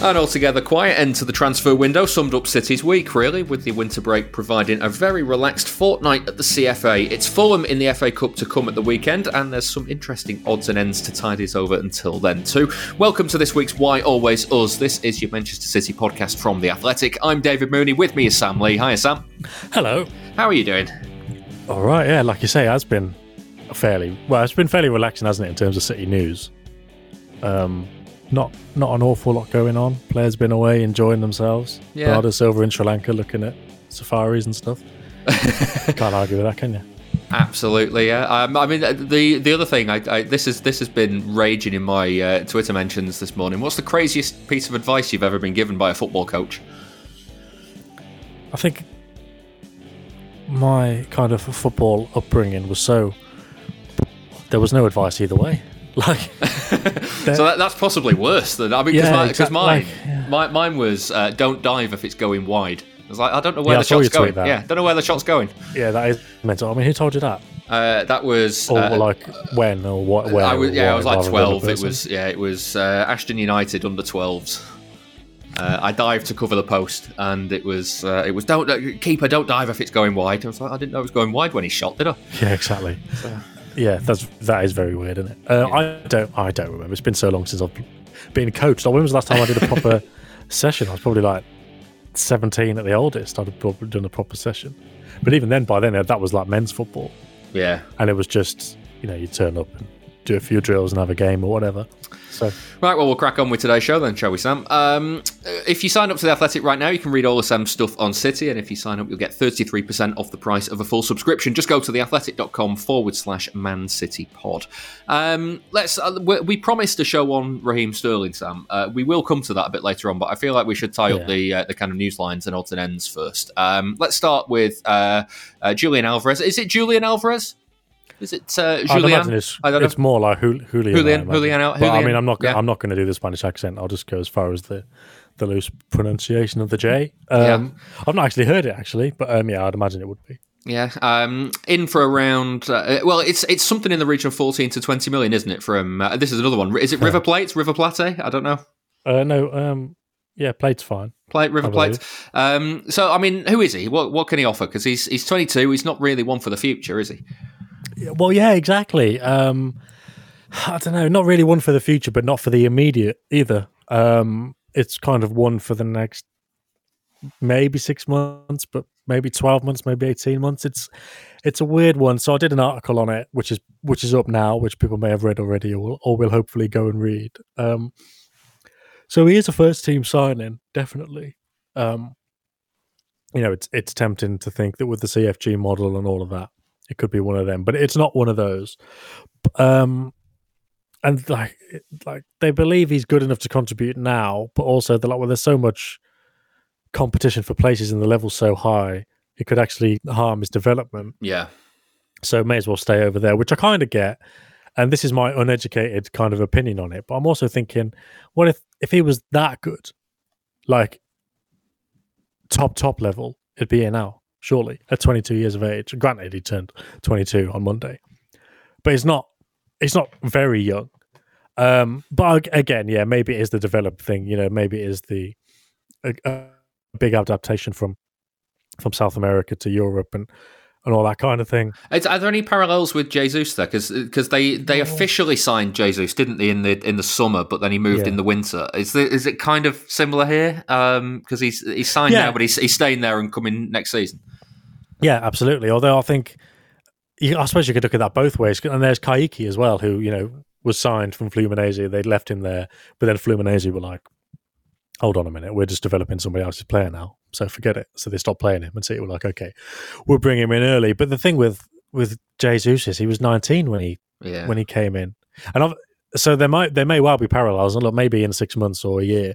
An altogether quiet end to the transfer window summed up City's week, really, with the winter break providing a very relaxed fortnight at the CFA. It's Fulham in the FA Cup to come at the weekend, and there's some interesting odds and ends to tide us over until then, too. Welcome to this week's Why Always Us. This is your Manchester City podcast from The Athletic. I'm David Mooney. With me is Sam Lee. Hi, Sam. Hello. How are you doing? All right, yeah, like you say, it has been fairly well. It's been fairly relaxing, hasn't it, in terms of City news? Um, not not an awful lot going on. Players been away enjoying themselves. Yeah. Bernardo Silva in Sri Lanka looking at safaris and stuff. Can't argue with that, can you? Absolutely, yeah. Um, I mean, the the other thing, I, I, this is this has been raging in my uh, Twitter mentions this morning. What's the craziest piece of advice you've ever been given by a football coach? I think my kind of football upbringing was so there was no advice either way. Like, So that, that's possibly worse than I mean, because Yeah, mine, 'cause exact- mine, like, yeah. my, mine was uh, don't dive if it's going wide. I was like, I don't know where Yeah, the shot's going. that. Yeah, don't know where the shot's going. yeah, that is mental. I mean, who told you that? Uh, that was Or uh, like when or what? Where? I was, yeah, I was like twelve. It was yeah, it was uh, Ashton United under twelves. Uh, I dived to cover the post, and it was uh, it was don't uh, keeper don't dive if it's going wide. I was like, I didn't know it was going wide when he shot, did I? Yeah, exactly. Yeah, that's that is very weird, isn't it? Uh, I don't I don't remember. It's been so long since I've been coached. Like, when was the last time I did a proper session? I was probably like seventeen at the oldest. I'd have probably done a proper session. But even then, by then, that was like men's football, Yeah. and it was just you know you turn up and do a few drills and have a game or whatever. So Right, well, we'll crack on with today's show then, shall we, Sam? Um, if you sign up to The Athletic right now, you can read all of Sam's stuff on City, and if you sign up, you'll get 33% off the price of a full subscription. Just go to theathletic.com forward slash Man City Pod. Um, let's, uh, we, we promised a show on Raheem Sterling, Sam. Uh, we will come to that a bit later on, but I feel like we should tie up the uh, the kind of news lines and odds and ends first. Um, let's start with uh, uh, Julian Alvarez. Is it Julian Alvarez? Is it uh, I'd Julian? it's, I don't know. it's more like Jul- Julian. I Julian-. Julian But I mean, I'm not yeah. I'm not going to do the Spanish accent. I'll just go as far as the the loose pronunciation of the J. Um, Yeah. I've not actually heard it actually, but um, yeah, I'd imagine it would be. Yeah, um, in for around. Uh, well, it's it's something in the region of fourteen to twenty million, isn't it? From uh, this is another one. Is it River Plate? River Plate? I don't know. Uh, no, um, yeah, plate's fine. Plate River Plate. Um, so I mean, who is he? What what can he offer? Because he's he's twenty two. He's not really one for the future, is he? Well, yeah, exactly. Um, I don't know, not really one for the future, but not for the immediate either. Um, it's kind of one for the next maybe six months, but maybe twelve months, maybe eighteen months. It's it's a weird one. So I did an article on it, which is which is up now, which people may have read already, or will, or will hopefully go and read. Um, so he is a first team signing, definitely. Um, you know, it's it's tempting to think that with the CFG model and all of that, it could be one of them, but it's not one of those. Um, and like, like they believe he's good enough to contribute now, but also they're like, well, there's so much competition for places and the level's so high, it could actually harm his development. Yeah, So may as well stay over there, which I kind of get. And this is my uneducated kind of opinion on it. But I'm also thinking, what if if he was that good, like top top level, it'd be here now, surely at 22 years of age. Granted, he turned 22 on Monday, but he's not. He's not very young. Um, but again, yeah, maybe it is the developed thing. You know, maybe it is the a, a big adaptation from from South America to Europe and and all that kind of thing. Is, are there any parallels with Jesus there? Because they, they officially signed Jesus, didn't they, in the in the summer, but then he moved Yeah. in the winter. Is there, is it kind of similar here? Um, because he's he's signed Yeah. now, but he's he's staying there and coming next season. Yeah, absolutely. Although I think, you, I suppose you could look at that both ways. And there's Kayky as well, who you know was signed from Fluminense. They'd left him there, but then Fluminense were like, hold on a minute, we're just developing somebody else's player now, so forget it. So they stopped playing him, and City were like, okay, we'll bring him in early. But the thing with with Jesus is he was 19 when he Yeah. when he came in, and I've, so there might there may well be parallels. And look, maybe in six months or a year,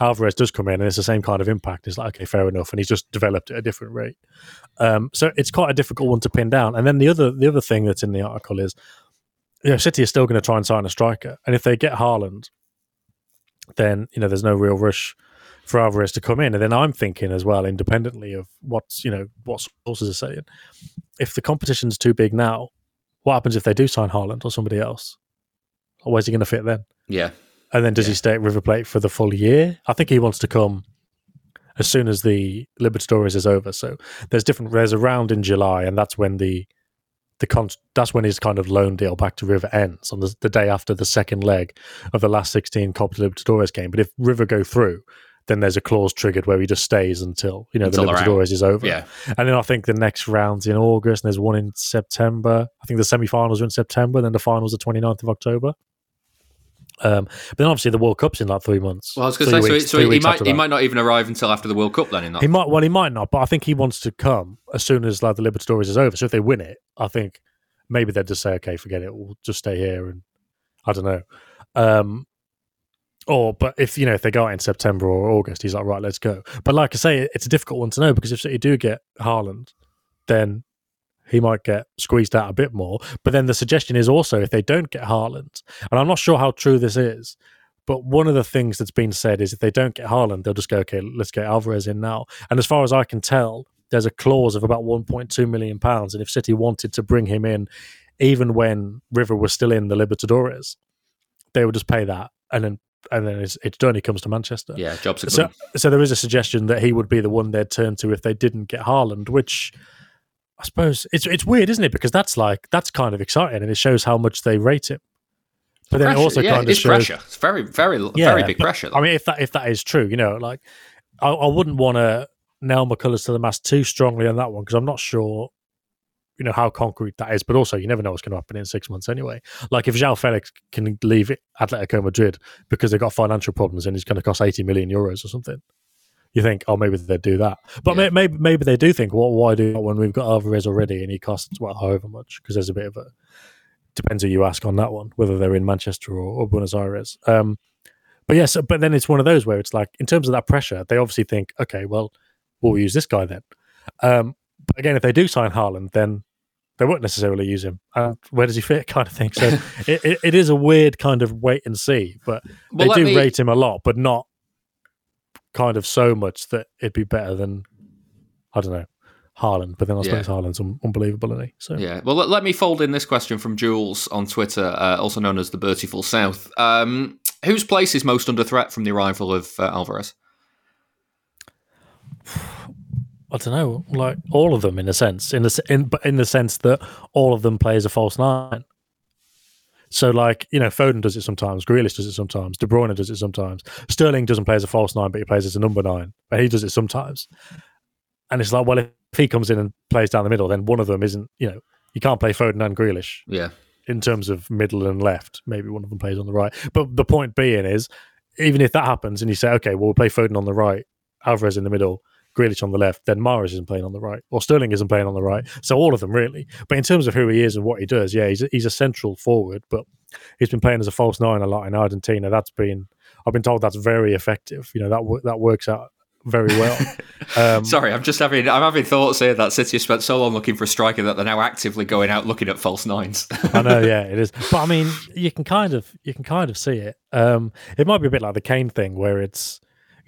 Alvarez does come in and it's the same kind of impact. It's like okay, fair enough, and he's just developed at a different rate. Um, so it's quite a difficult one to pin down. And then the other the other thing that's in the article is, you know, City is still going to try and sign a striker, and if they get Haaland, then you know there's no real rush for Alvarez to come in. And then I'm thinking as well, independently of what's you know what sources are saying, if the competition's too big now, what happens if they do sign Haaland or somebody else? Where's he going to fit then? Yeah. And then does he stay at River Plate for the full year? I think he wants to come as soon as the Libertadores is over. So there's different. There's a round in July, and that's when the the con- that's when his kind of loan deal back to River ends on the, the day after the second leg of the last 16 Copa Libertadores game. But if River go through, then there's a clause triggered where he just stays until you know Until the. Libertadores is over. Yeah. And then I think the next round's in August, and there's one in September. I think the semi-finals are in September, and then the finals are 29th of October. Um, but then obviously the World Cup's in like three months. Well, I was going to say, Three so, weeks- so he might he might not even arrive until after the World Cup. Then in that. He might. Well, he might not, but I think he wants to come as soon as like the Libertadores is over. So if they win it, I think maybe they'd just say, "Okay, forget it. We'll just stay here." And I don't know. Um, or, but if you know, if they go out in September or August, he's like, "Right, let's go." But like I say, it's a difficult one to know because if City do get Haaland, then he might get squeezed out a bit more. But then the suggestion is also if they don't get Haaland, and I'm not sure how true this is, but one of the things that's been said is if they don't get Haaland, they'll just go, okay, let's get Alvarez in now. And as far as I can tell, there's a clause of about 1.2 million pounds, and if City wanted to bring him in, even when River was still in the Libertadores, they would just pay that, and then and then it's, it's done. He comes to Manchester. Yeah, jobs are So, so there is a suggestion that he would be the one they'd turn to if they didn't get Haaland, which I suppose it's it's weird, isn't it? Because that's like that's kind of exciting, and it shows how much they rate it. But then Pressure, it also yeah, kind of it's shows, pressure. It's very, very, very big but, pressure. I mean, if that if that is true, you know, like I, I wouldn't want to nail my colours to the mast too strongly on that one because I'm not sure, you know, how concrete that is. But also, you never know what's going to happen in six months anyway. Like if João Felix can leave Atletico Madrid because they've got financial problems and it's going to cost 80 million euros or something. You think, oh, maybe they'd do that, but Yeah. maybe maybe they do think, well, why do that when we've got Alvarez already and he costs well however much? Because there's a bit of a depends who you ask on that one, whether they're in Manchester or, or Buenos Aires. Um, but yes, but then it's one of those where it's like, in terms of that pressure, they obviously think, okay, well, we'll use this guy then. Um, but again, if they do sign Haaland, then they won't necessarily use him. And where does he fit, kind of thing. So it, it, it is a weird kind of wait and see. But Well, they do me- rate him a lot, but not kind of so much that it'd be better than I don't know Haaland. But then I Yeah. suppose Haaland's un- unbelievable, isn't he? So Yeah. Well, let, let me fold in this question from Jules on Twitter, uh, also known as the Bertiful South. Um, whose place is most under threat from the arrival of uh, Alvarez? I don't know, like all of them in a sense, in the in but in the sense that all of them play as a false nine. So, like you know, Foden does it sometimes, Grealish does it sometimes, De Bruyne does it sometimes. Sterling doesn't play as a false nine, but he plays as a number nine, but he does it sometimes. And it's like, well, if he comes in and plays down the middle, then one of them isn't. You know, you can't play Foden and Grealish Yeah. in terms of middle and left. Maybe one of them plays on the right. But the point being is, even if that happens and you say, okay, well, we'll play Foden on the right, Alvarez in the middle, Grealish on the left, then Mahrez isn't playing on the right, or Sterling isn't playing on the right. So all of them really. But in terms of who he is and what he does, yeah, he's a, he's a central forward, but he's been playing as a false nine a lot in Argentina. That's been, I've been told that's very effective. You know that that works out very well. Um, Sorry, I'm just having I'm having thoughts here that City have spent so long looking for a striker that they're now actively going out looking at false nines. I know, yeah, it is. But I mean, you can kind of you can kind of see it. Um, it might be a bit like the Kane thing, where it's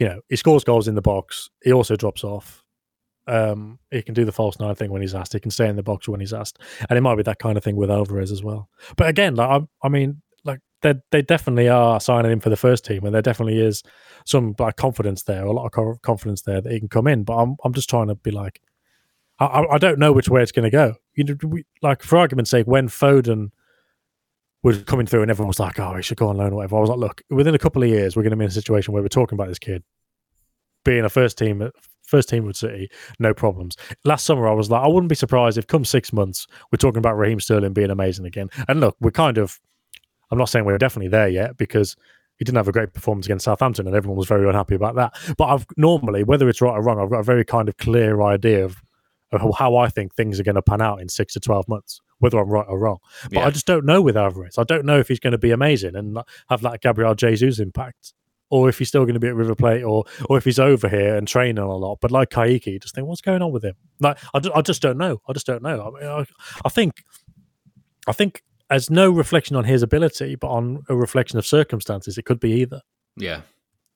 you know he scores goals in the box, he also drops off. Um, he can do the false nine thing when he's asked. He can stay in the box when he's asked, and it might be that kind of thing with Alvarez as well. But again, like I, I mean, like they they definitely are signing him for the first team, and there definitely is some like confidence there, a lot of co- confidence there that he can come in. But I'm I'm just trying to be like, I I, I don't know which way it's going to go. You know, we, like for argument's sake, when Foden was coming through and everyone was like, oh, he should go on loan or whatever. I was like, look, within a couple of years, we're going to be in a situation where we're talking about this kid being a first team, first team with City, no problems. Last summer, I was like, I wouldn't be surprised if come six months, we're talking about Raheem Sterling being amazing again. And look, we're kind of, I'm not saying we're definitely there yet because he didn't have a great performance against Southampton, and everyone was very unhappy about that. But I've normally, whether it's right or wrong, I've got a very kind of clear idea of, of how I think things are going to pan out in six to twelve months, whether I'm right or wrong. But Yeah. I just don't know with Alvarez. I don't know if he's going to be amazing and have that Gabriel Jesus impact, or if he's still going to be at River Plate, or or if he's over here and training a lot. But like Kayky, just think, what's going on with him? Like I, I just don't know. I just don't know. I, mean, I, I think, I think as no reflection on his ability, but on a reflection of circumstances, it could be either. Yeah,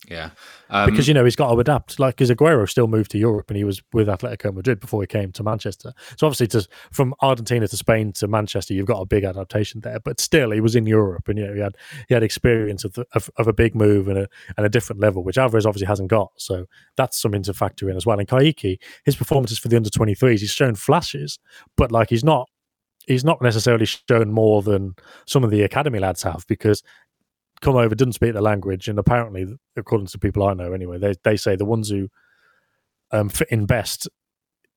yeah. Um, Because you know he's got to adapt. Like because Aguero still moved to Europe and he was with Atletico Madrid before he came to Manchester. So obviously, to, from Argentina to Spain to Manchester, you've got a big adaptation there. But still, he was in Europe and you know he had he had experience of the, of, of a big move and a and a different level, which Alvarez obviously hasn't got. So that's something to factor in as well. And Kayky, his performances for the under twenty threes, he's shown flashes, but like he's not he's not necessarily shown more than some of the academy lads have because come over didn't speak the language and apparently according to people i know anyway they, they say the ones who um, fit in best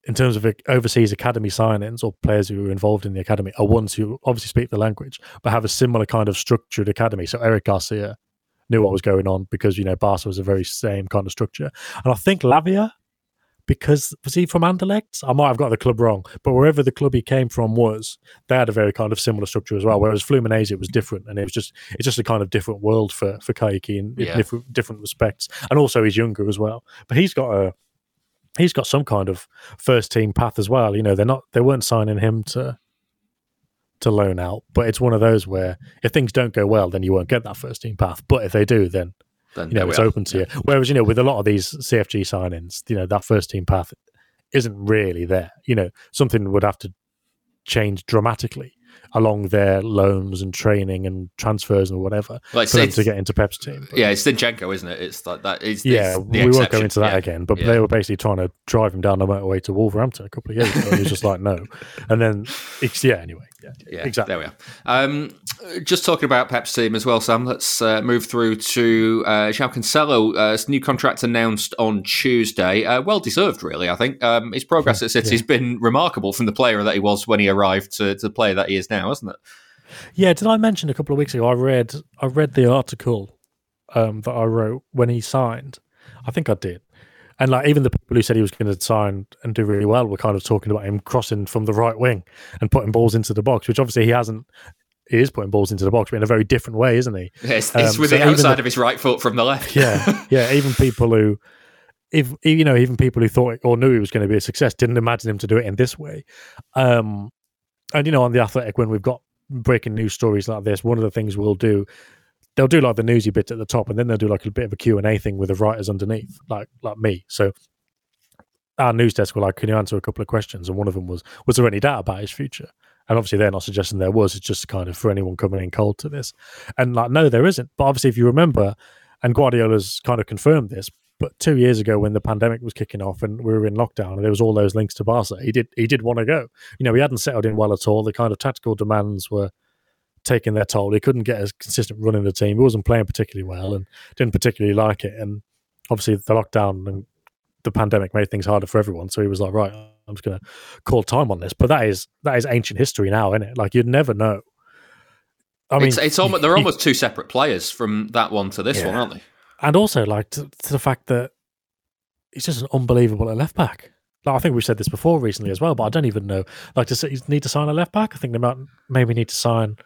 in terms of overseas academy signings or players who are involved in the academy are ones who obviously speak the language but have a similar kind of structured academy. So eric garcia knew what was going on because you know barca was a very same kind of structure. And i think lavia because was he from Anderlecht? I might have got the club wrong, but wherever the club he came from was, they had a very kind of similar structure as well. Whereas Fluminense it was different, and it was just it's just a kind of different world for for Kayky in, Yeah. different different respects, and also he's younger as well. But he's got a he's got some kind of first team path as well. You know, they're not they weren't signing him to to loan out, but it's one of those where if things don't go well, then you won't get that first team path. But if they do, then then you know it's are. open to you. Whereas you know with a lot of these CFG signings, you know that first team path isn't really there. You know something would have to change dramatically along their loans and training and transfers and whatever it's- for them to get into Pep's team. But- Yeah, it's Zinchenko, isn't it? It's like that. It's, yeah, it's we won't go into that Yeah. again. But Yeah. they were basically trying to drive him down the motorway to Wolverhampton a couple of years ago. he was just like, no. And then, it's, yeah, anyway. Yeah, Yeah, exactly. There we are. Um, just talking about Pep's team as well, Sam. Let's uh, move through to uh, João Cancelo. Uh, his new contract announced on Tuesday. Uh, well deserved, really. I think um, his progress at City has been remarkable from the player that he was when he arrived to, to the player that he is now, hasn't it? Yeah, did I mention a couple of weeks ago? I read I read the article um, that I wrote when he signed. I think I did, and like even the people who said he was going to sign and do really well were kind of talking about him crossing from the right wing and putting balls into the box, which obviously he hasn't. He is putting balls into the box, but in a very different way, isn't he? It's, it's Um, with so the outside the- of his right foot from the left. Yeah, yeah. Even people who, if you know, even people who thought or knew he was going to be a success didn't imagine him to do it in this way. Um, and you know, on the Athletic, when we've got breaking news stories like this, one of the things we'll do, they'll do like the newsy bit at the top, and then they'll do like a bit of a Q and A thing with the writers underneath, like like me. So our news desk were like, "Can you answer a couple of questions?" And one of them was, "Was there any doubt about his future?" And obviously, they're not suggesting there was. It's just kind of for anyone coming in cold to this. And like, no, there isn't. But obviously, if you remember, and Guardiola's kind of confirmed this. But two years ago, when the pandemic was kicking off and we were in lockdown, and there was all those links to Barca, he did he did want to go. You know, he hadn't settled in well at all. The kind of tactical demands were taking their toll. He couldn't get a consistent run in the team. He wasn't playing particularly well and didn't particularly like it. And obviously, the lockdown and the pandemic made things harder for everyone. So he was like, right, I'm just going to call time on this. But that is that is ancient history now, isn't it? Like you'd never know. I mean, it's, it's almost, they're almost two separate players from that one to this Yeah. one, aren't they? And also like to, to the fact that he's just an unbelievable at left back. Like, I think we've said this before recently as well, but I don't even know. Like, does he need to sign a left back? I think they might maybe need to sign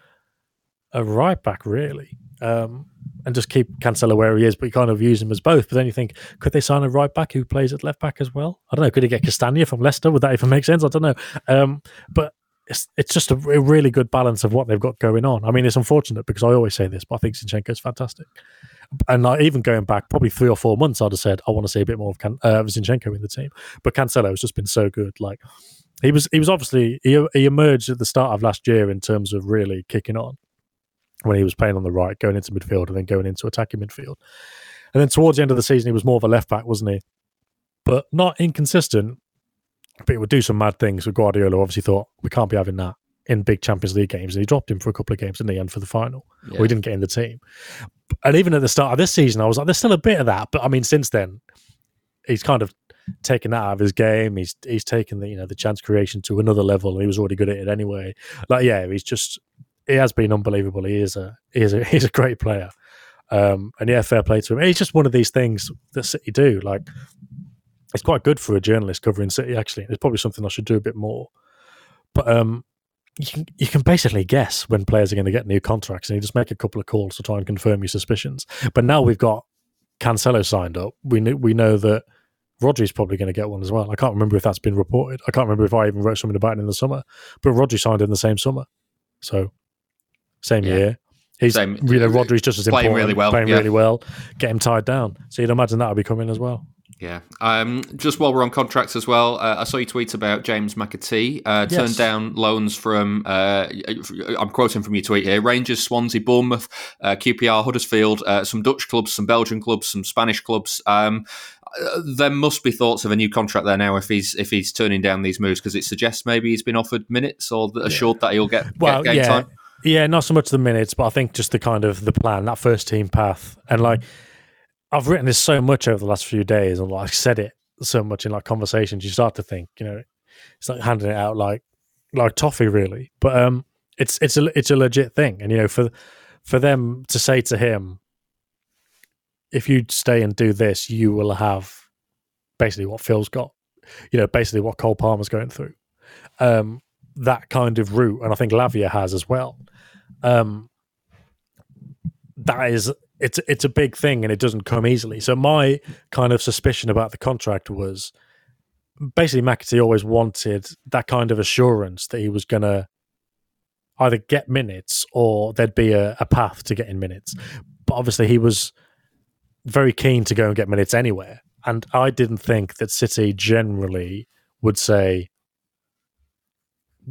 a right back, really, um, and just keep Cancelo where he is, but you kind of use him as both. But then you think, could they sign a right back who plays at left back as well? I don't know. Could he get Castagna from Leicester? Would that even make sense? I don't know. Um, but it's it's just a, really good balance of what they've got going on. I mean, it's unfortunate because I always say this, but I think Zinchenko is fantastic and like even going back probably three or four months, I'd have said I want to see a bit more of Can- uh, Zinchenko in the team. But Cancelo has just been so good. Like he was, he was obviously he, he emerged at the start of last year in terms of really kicking on when he was playing on the right, going into midfield, and then going into attacking midfield. And then towards the end of the season, he was more of a left back, wasn't he? But not inconsistent. But he would do some mad things. With Guardiola, obviously thought we can't be having that in big Champions League games, and he dropped him for a couple of games, didn't he? And for the final, Yeah. or he didn't get in the team. And even at the start of this season, I was like, there's still a bit of that. But I mean, since then, he's kind of taken that out of his game. He's he's taken the you know the chance creation to another level. and He was already good at it anyway. Like yeah, he's just he has been unbelievable. He is a he is a he's a great player. Um, and yeah, fair play to him. It's just one of these things that City do. Like, it's quite good for a journalist covering City. Actually, it's probably something I should do a bit more. But um, you can you can basically guess when players are going to get new contracts, and you just make a couple of calls to try and confirm your suspicions. But now we've got Cancelo signed up. We know, we know that Rodri's probably going to get one as well. I can't remember if that's been reported. I can't remember if I even wrote something about it in the summer. But Rodri signed in the same summer, so same Yeah. year. He's Same- you know Rodri's just as Playing important, really well, playing yeah. really well. Get him tied down. So you'd imagine that'll be coming as well. Yeah. Um, just while we're on contracts as well, uh, I saw you tweet about James McAtee uh, Yes. turned down loans from. Uh, I'm quoting from your tweet here: Rangers, Swansea, Bournemouth, uh, QPR, Huddersfield, uh, some Dutch clubs, some Belgian clubs, some Spanish clubs. Um, uh, there must be thoughts of a new contract there now if he's if he's turning down these moves because it suggests maybe he's been offered minutes or assured that he'll get, Well, get game yeah, time. yeah, not so much the minutes, but I think just the kind of the plan, that first team path, and like I've written this so much over the last few days, and like said it so much in like conversations. You start to think, you know, it's like handing it out like like toffee, really. But um, it's it's a it's a legit thing, and you know, for for them to say to him, if you stay and do this, you will have basically what Phil's got, you know, basically what Cole Palmer's going through. Um, that kind of route, and I think Lavia has as well. Um, that is, it's it's a big thing, and it doesn't come easily. So my kind of suspicion about the contract was basically McAtee always wanted that kind of assurance that he was going to either get minutes or there'd be a, a path to getting minutes. But obviously, he was very keen to go and get minutes anywhere, and I didn't think that City generally would say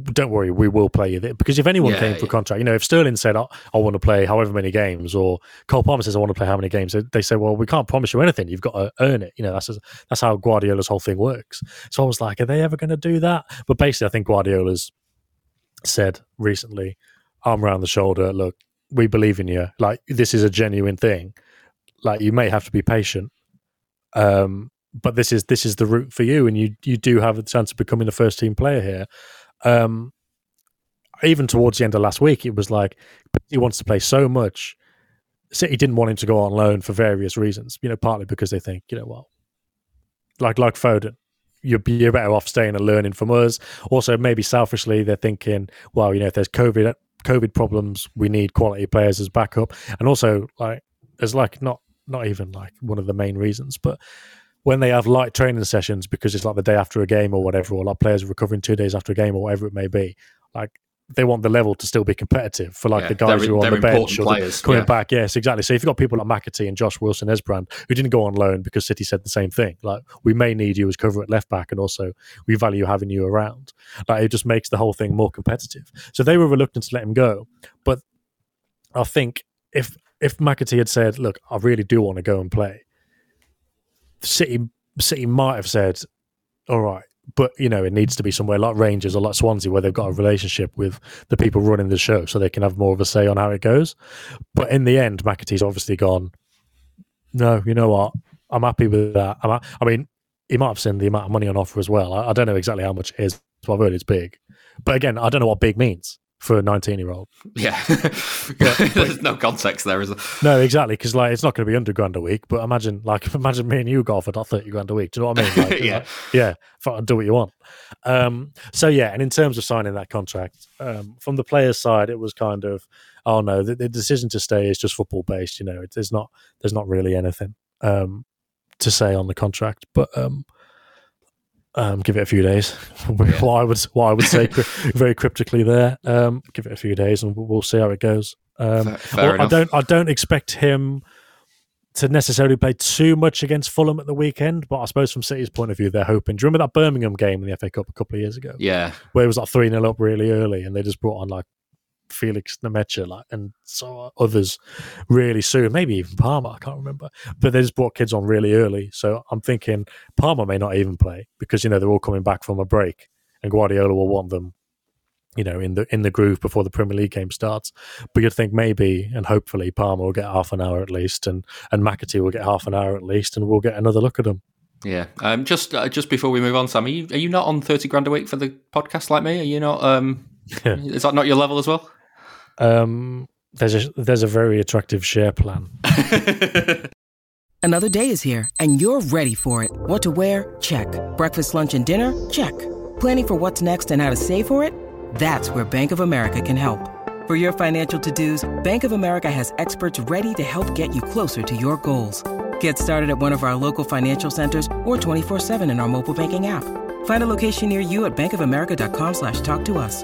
don't worry, we will play you there. Because if anyone Yeah, came for yeah. a contract, you know, if Sterling said, I, I want to play however many games, or Cole Palmer says, I want to play how many games, they, say, well, we can't promise you anything. You've got to earn it. You know, that's that's how Guardiola's whole thing works. So I was like, are they ever going to do that? But basically, I think Guardiola's said recently, arm around the shoulder, look, we believe in you. Like, this is a genuine thing. Like, you may have to be patient. Um, but this is this is the route for you, and you you do have a chance of becoming the first team player here. Um, even towards the end of last week, it was like he wants to play so much. City didn't want him to go on loan for various reasons. You know, partly because they think, you know, well, like like Foden, you're you're better off staying and learning from us. Also, maybe selfishly, they're thinking, well, you know, if there's COVID COVID problems, we need quality players as backup, and also like as like not not even like one of the main reasons, but when they have light training sessions because it's like the day after a game or whatever, or like players recovering two days after a game or whatever it may be, like they want the level to still be competitive for like Yeah, the guys they're- who are on the bench or players, coming yeah. back. Yes, exactly. So if you've got people like McAtee and Josh Wilson Esbrand who didn't go on loan because City said the same thing, like we may need you as cover at left back, and also we value having you around. Like it just makes the whole thing more competitive. So they were reluctant to let him go, but I think if if McAtee had said, "Look, I really do want to go and play," City City might have said, "All right." But you know, it needs to be somewhere like Rangers or like Swansea, where they've got a relationship with the people running the show, so they can have more of a say on how it goes. But in the end, McAtee's obviously gone. No, you know what? I'm happy with that. I'm, ha- I mean, he might have seen the amount of money on offer as well. I, I don't know exactly how much it is. So I've heard it's big, but again, I don't know what big means for a 19 year old. Yeah. There's no context there, is there? No, exactly, because like it's not going to be under grand a week. But imagine, like, imagine me and you offered like thirty grand a week. Do you know what I mean? Like, Yeah. like, yeah, do what you want. Um, so yeah, and in terms of signing that contract, um, from the players' side, it was kind of, oh no, the, the decision to stay is just football based. You know, it, there's not, there's not really anything um, to say on the contract, but. Um, um, give it a few days. what I would, what I would say, very cryptically there. Um, give it a few days, and we'll, we'll see how it goes. Um, well, I don't. I don't expect him to necessarily play too much against Fulham at the weekend, but I suppose from City's point of view, they're hoping. Do you remember that Birmingham game in the FA Cup a couple of years ago, Yeah. where it was like three 0 up really early, and they just brought on like Felix Nmecha, like and so others really soon, maybe even Palmer. I can't remember, but they just brought kids on really early. So I'm thinking Palmer may not even play because you know they're all coming back from a break, and Guardiola will want them you know, in the in the groove before the Premier League game starts. But you'd think maybe and hopefully Palmer will get half an hour at least, and and McAtee will get half an hour at least, and we'll get another look at them. Yeah. Um, just uh, just before we move on, Sam, are you, are you not on 30 grand a week for the podcast like me? Are you not? Um, is that not your level as well? Um, There's a there's a very attractive share plan. Another day is here, and you're ready for it. What to wear? Check. Breakfast, lunch, and dinner? Check. Planning for what's next and how to save for it? That's where Bank of America can help. For your financial to-dos, Bank of America has experts ready to help get you closer to your goals. Get started at one of our local financial centers or 24-7 in our mobile banking app. Find a location near you at bankofamerica.com slash talk to us.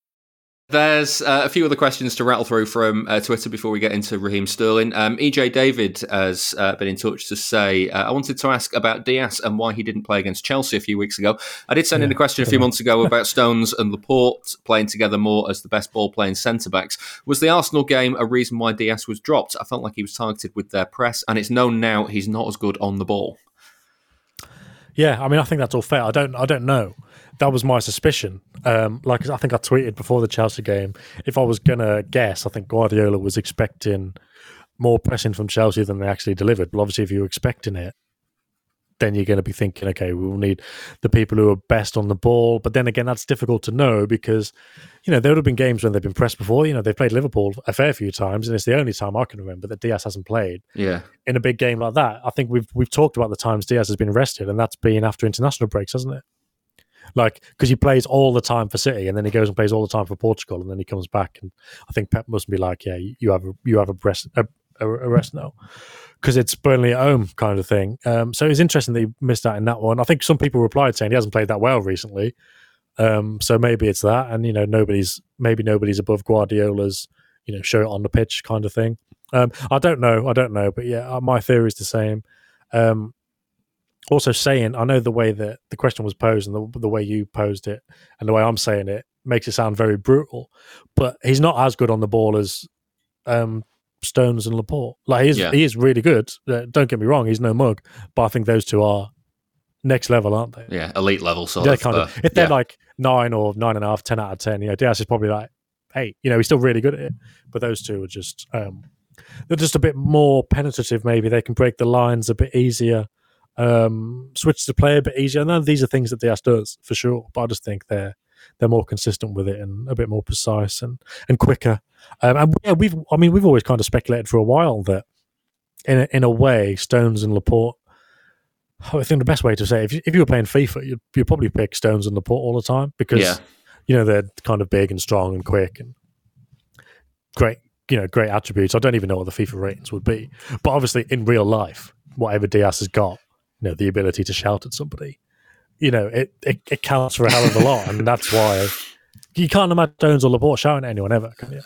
There's uh, a few other questions to rattle through from uh, Twitter before we get into Raheem Sterling. Um, EJ David has uh, been in touch to say, uh, I wanted to ask about Dias and why he didn't play against Chelsea a few weeks ago. I did send in a question a few months ago about Stones and Laporte playing together more as the best ball playing centre backs. Was the Arsenal game a reason why Dias was dropped? I felt like he was targeted with their press, and it's known now he's not as good on the ball. Yeah, I mean, I think that's all fair. I don't, I don't know. That was my suspicion. Um, like I think I tweeted before the Chelsea game. If I was gonna guess, I think Guardiola was expecting more pressing from Chelsea than they actually delivered. But obviously, if you're expecting it, then you're going to be thinking, okay, we will need the people who are best on the ball. But then again, that's difficult to know because, you know, there would have been games when they've been pressed before. You know, they've played Liverpool a fair few times, and it's the only time I can remember that Dias hasn't played. Yeah. In a big game like that, I think we've we've talked about the times Dias has been rested, and that's been after international breaks, hasn't it? Like because he plays all the time for City, and then he goes and plays all the time for Portugal, and then he comes back, and I think Pep must be like, yeah, you have a, you have a rest a, a, a rest now because it's Burnley at home kind of thing. Um, so it's interesting that he missed out in that one. I think some people replied saying he hasn't played that well recently. Um, so maybe it's that, and you know, nobody's maybe nobody's above Guardiola's, you know, show it on the pitch kind of thing. Um, I don't know, I don't know, but yeah, uh, my theory is the same. Um, also, saying I know the way that the question was posed and the, the way you posed it and the way I'm saying it makes it sound very brutal, but he's not as good on the ball as um, Stones and Laporte. Like he is, Yeah. he is really good. Uh, don't get me wrong, he's no mug, but I think those two are next level, aren't they? Yeah, elite level sort they're of. kind uh, of if they're yeah. like nine or nine and a half, ten out of ten, you know, Dias is probably like eight. You know, he's still really good at it. But those two are just um they're just a bit more penetrative, maybe. They can break the lines a bit easier, um, switch the play a bit easier. Know these are things that Dias does for sure, but I just think they're they're more consistent with it and a bit more precise and and quicker. Um, and yeah, we've I mean we've always kind of speculated for a while that in a, in a way Stones and Laporte I think the best way to say it, if you, if you were playing FIFA, you'd, you'd probably pick Stones and Laporte all the time because Yeah. you know they're kind of big and strong and quick and great, you know, great attributes. I don't even know what the FIFA ratings would be, but obviously in real life, whatever Dias has got, you know, the ability to shout at somebody, you know, it it, it counts for a hell of a lot, and that's why you can't imagine Stones or Laporte shouting at anyone ever. Can you?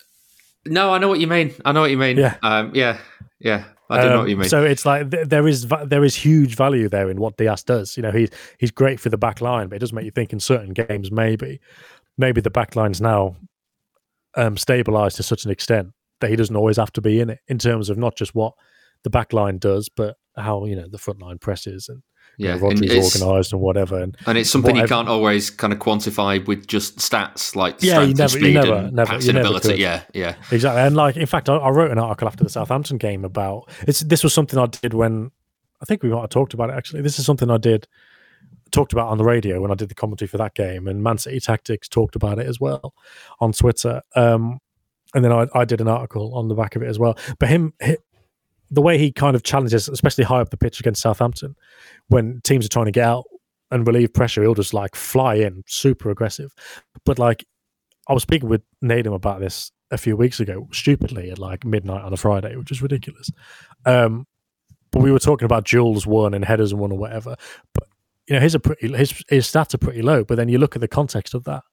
No, I know what you mean. I know what you mean. Yeah. Um, yeah. Yeah. I do know Um, what you mean. So it's like th- there is va- there is huge value there in what Dias does. You know, he's he's great for the back line, but it does make you think in certain games maybe maybe the back line's now um, stabilized to such an extent that he doesn't always have to be in it in terms of not just what the back line does, but how you know the front line presses and you yeah. know, Rodri's organised and whatever. And and it's something you can't always kind of quantify with just stats like Yeah, strength you never- and you never- never- passing never ability. could. Yeah. Yeah. Exactly, and like in fact, I, I wrote an article after the Southampton game about it's. This was something I did when I think we might have talked about it. Actually, this is something I did talked about on the radio when I did the commentary for that game, and Man City Tactics talked about it as well on Twitter. Um, and then I, I did an article on the back of it as well. But him, hi the way he kind of challenges, especially high up the pitch against Southampton, when teams are trying to get out and relieve pressure, he'll just like fly in, super aggressive. But like I was speaking with Nadim about this a few weeks ago, stupidly at like midnight on a Friday, which is ridiculous. Um, but we were talking about duels won and headers won or whatever. But you know, his are pretty his his stats are pretty low. But then you look at the context of that,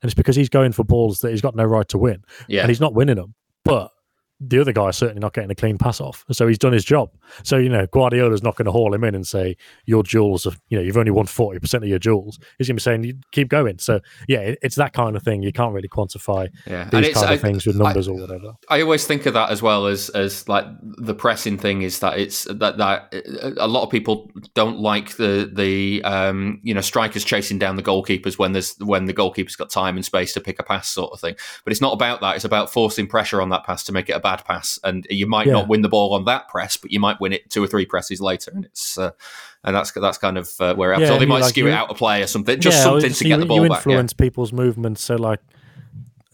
and it's because he's going for balls that he's got no right to win, Yeah. and he's not winning them. But the other guy is certainly not getting a clean pass off, so he's done his job. So you know, Guardiola's not going to haul him in and say your duels, are, you know, you've only won forty percent of your duels. He's going to be saying, you keep going. So yeah, it, it's that kind of thing. You can't really quantify Yeah. these And it's- kind of I- things with numbers I- or whatever. I always think of that as well as as like the pressing thing is that it's that that a lot of people don't like the the um you know strikers chasing down the goalkeepers when there's when the goalkeeper's got time and space to pick a pass sort of thing. But it's not about that. It's about forcing pressure on that pass to make it a bad pass, and you might Yeah. not win the ball on that press, but you might win it two or three presses later, and it's. Uh, and that's that's kind of uh, where it happens. Yeah, or they might like- skew it out of play or something, just Yeah, something to get you, the ball you back. Influence people's movements. So like,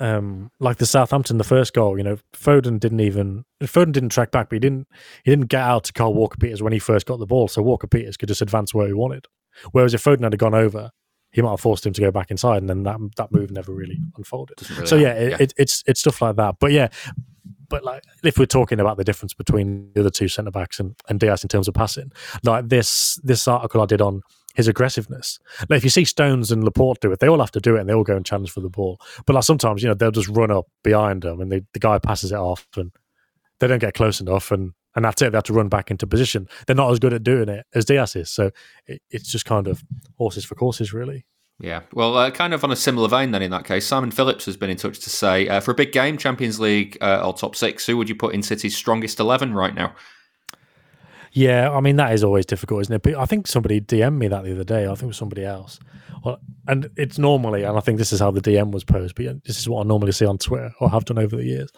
um, like the Southampton, the first goal, you know, Foden didn't even Foden didn't track back, but he didn't he didn't get out to Kyle Walker Peters when he first got the ball. So Walker Peters could just advance where he wanted. Whereas if Foden had gone over, he might have forced him to go back inside, and then that that move never really unfolded. really so yeah, it, yeah. It, it's it's stuff like that. But yeah, but like if we're talking about the difference between the other two centre backs and, and Dias in terms of passing, like this this article I did on his aggressiveness. Like if you see Stones and Laporte do it, they all have to do it and they all go and challenge for the ball. But like sometimes, you know, they'll just run up behind them and they, the guy passes it off and they don't get close enough and and that's it. They have to run back into position. They're not as good at doing it as Dias is. So it, it's just kind of horses for courses, really. Yeah, well, uh, kind of on a similar vein then in that case, Simon Phillips has been in touch to say uh, for a big game, Champions League uh, or top six, who would you put in City's strongest 11 right now? Yeah, I mean that is always difficult, isn't it? But I think somebody DM'd me that the other day. I think it was somebody else. Well, and it's normally, and I think this is how the DM was posed. But this is what I normally see on Twitter or have done over the years.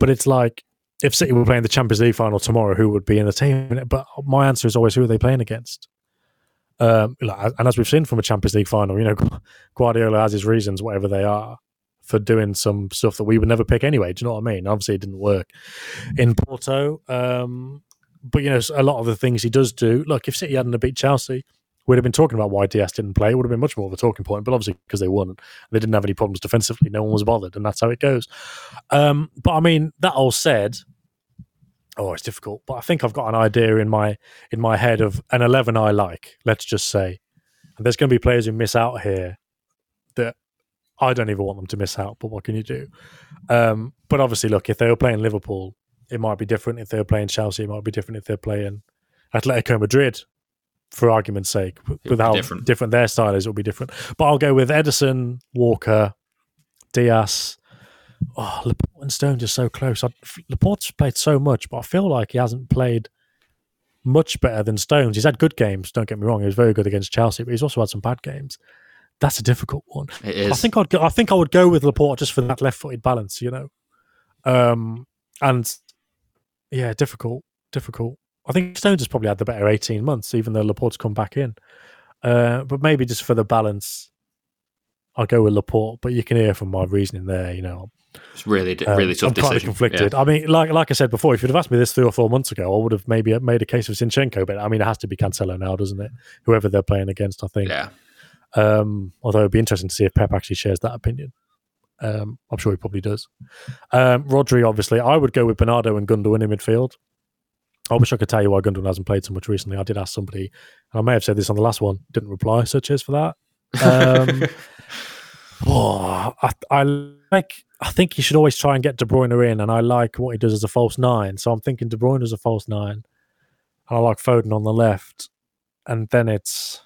But it's like if City were playing the Champions League final tomorrow, who would be in the team? But my answer is always who are they playing against? Um, and as we've seen from a Champions League final, you know, Guardiola has his reasons, whatever they are, for doing some stuff that we would never pick anyway. Do you know what I mean? Obviously, it didn't work in Porto. Um, but you know, a lot of the things he does do. Look, if City hadn't beat Chelsea, we'd have been talking about why Dias didn't play. It would have been much more of a talking point. But obviously, because they won, they didn't have any problems defensively. No one was bothered, and that's how it goes. Um, but I mean, that all said, oh, it's difficult. But I think I've got an idea in my in my head of an eleven I like. Let's just say, and there's going to be players who miss out here that I don't even want them to miss out. But what can you do? Um, but obviously, look, if they were playing Liverpool, it might be different. If they were playing Chelsea, it might be different. If they're playing Atletico Madrid, for argument's sake, with how different. different. their style is, it'll be different. But I'll go with Ederson, Walker, Dias. Oh, Laporte and Stones are so close. I, Laporte's played so much, but I feel like he hasn't played much better than Stones. He's had good games. Don't get me wrong; he was very good against Chelsea, but he's also had some bad games. That's a difficult one. It is. I think I'd go, I think I would go with Laporte just for that left-footed balance, you know. Um, and yeah, difficult, difficult. I think Stones has probably had the better eighteen months, even though Laporte's come back in. Uh, but maybe just for the balance, I'll go with Laporte. But you can hear from my reasoning there, you know. It's really, di- um, really tough I'm kind of conflicted. Yeah. I mean, like like I said before, if you'd have asked me this three or four months ago, I would have maybe made a case of Zinchenko. But I mean, it has to be Cancelo now, doesn't it? Whoever they're playing against, I think. Yeah. Um, although it'd be interesting to see if Pep actually shares that opinion. Um, I'm sure he probably does. Um, Rodri, obviously, I would go with Bernardo and Gundogan in midfield. I wish I could tell you why Gundogan hasn't played so much recently. I did ask somebody, and I may have said this on the last one, didn't reply. So cheers for that. Um, oh, I, I like. I think you should always try and get De Bruyne in, and I like what he does as a false nine. So I'm thinking De Bruyne as a false nine, and I like Foden on the left, and then it's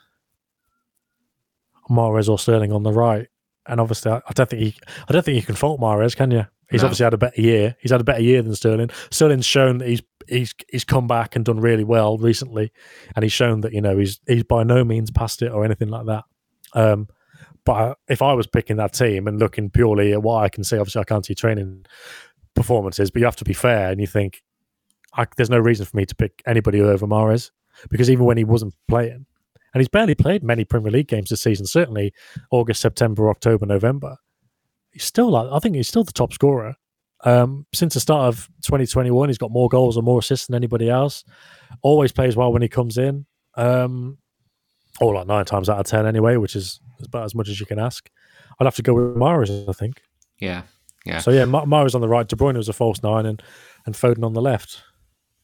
Mahrez or Sterling on the right. And obviously, I, I don't think he, I don't think you can fault Mahrez, can you? He's No. obviously had a better year. He's had a better year than Sterling. Sterling's shown that he's he's he's come back and done really well recently, and he's shown that you know he's he's by no means past it or anything like that. Um, but if I was picking that team and looking purely at what I can see, obviously I can't see training performances, but you have to be fair and you think there's no reason for me to pick anybody over Mahrez because even when he wasn't playing, and he's barely played many Premier League games this season, certainly August, September, October, November, he's still like I think he's still the top scorer. Um, since the start of 2021, he's got more goals and more assists than anybody else. Always plays well when he comes in. Um, or like nine times out of ten anyway, which is about as much as you can ask. I'd have to go with Mahrez, I think. Yeah. Yeah. So yeah, Ma- Mahrez on the right, De Bruyne was a false nine, and and Foden on the left.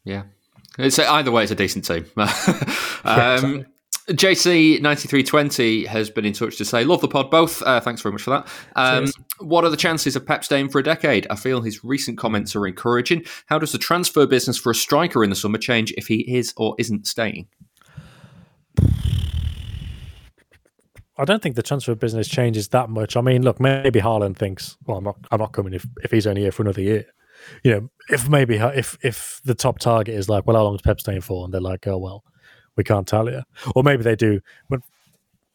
Yeah. It's either way, it's a decent team. um, exactly. JC9320 has been in touch to say, Love the pod both. Uh, thanks very much for that. Um, what are the chances of Pep staying for a decade? I feel his recent comments are encouraging. How does the transfer business for a striker in the summer change if he is or isn't staying? I don't think the transfer business changes that much. I mean, look, maybe Haaland thinks, well, I'm not, I'm not coming if, if he's only here for another year. You know, if maybe if if the top target is like, well, how long is Pep staying for? And they're like, oh well, we can't tell you. Or maybe they do. When,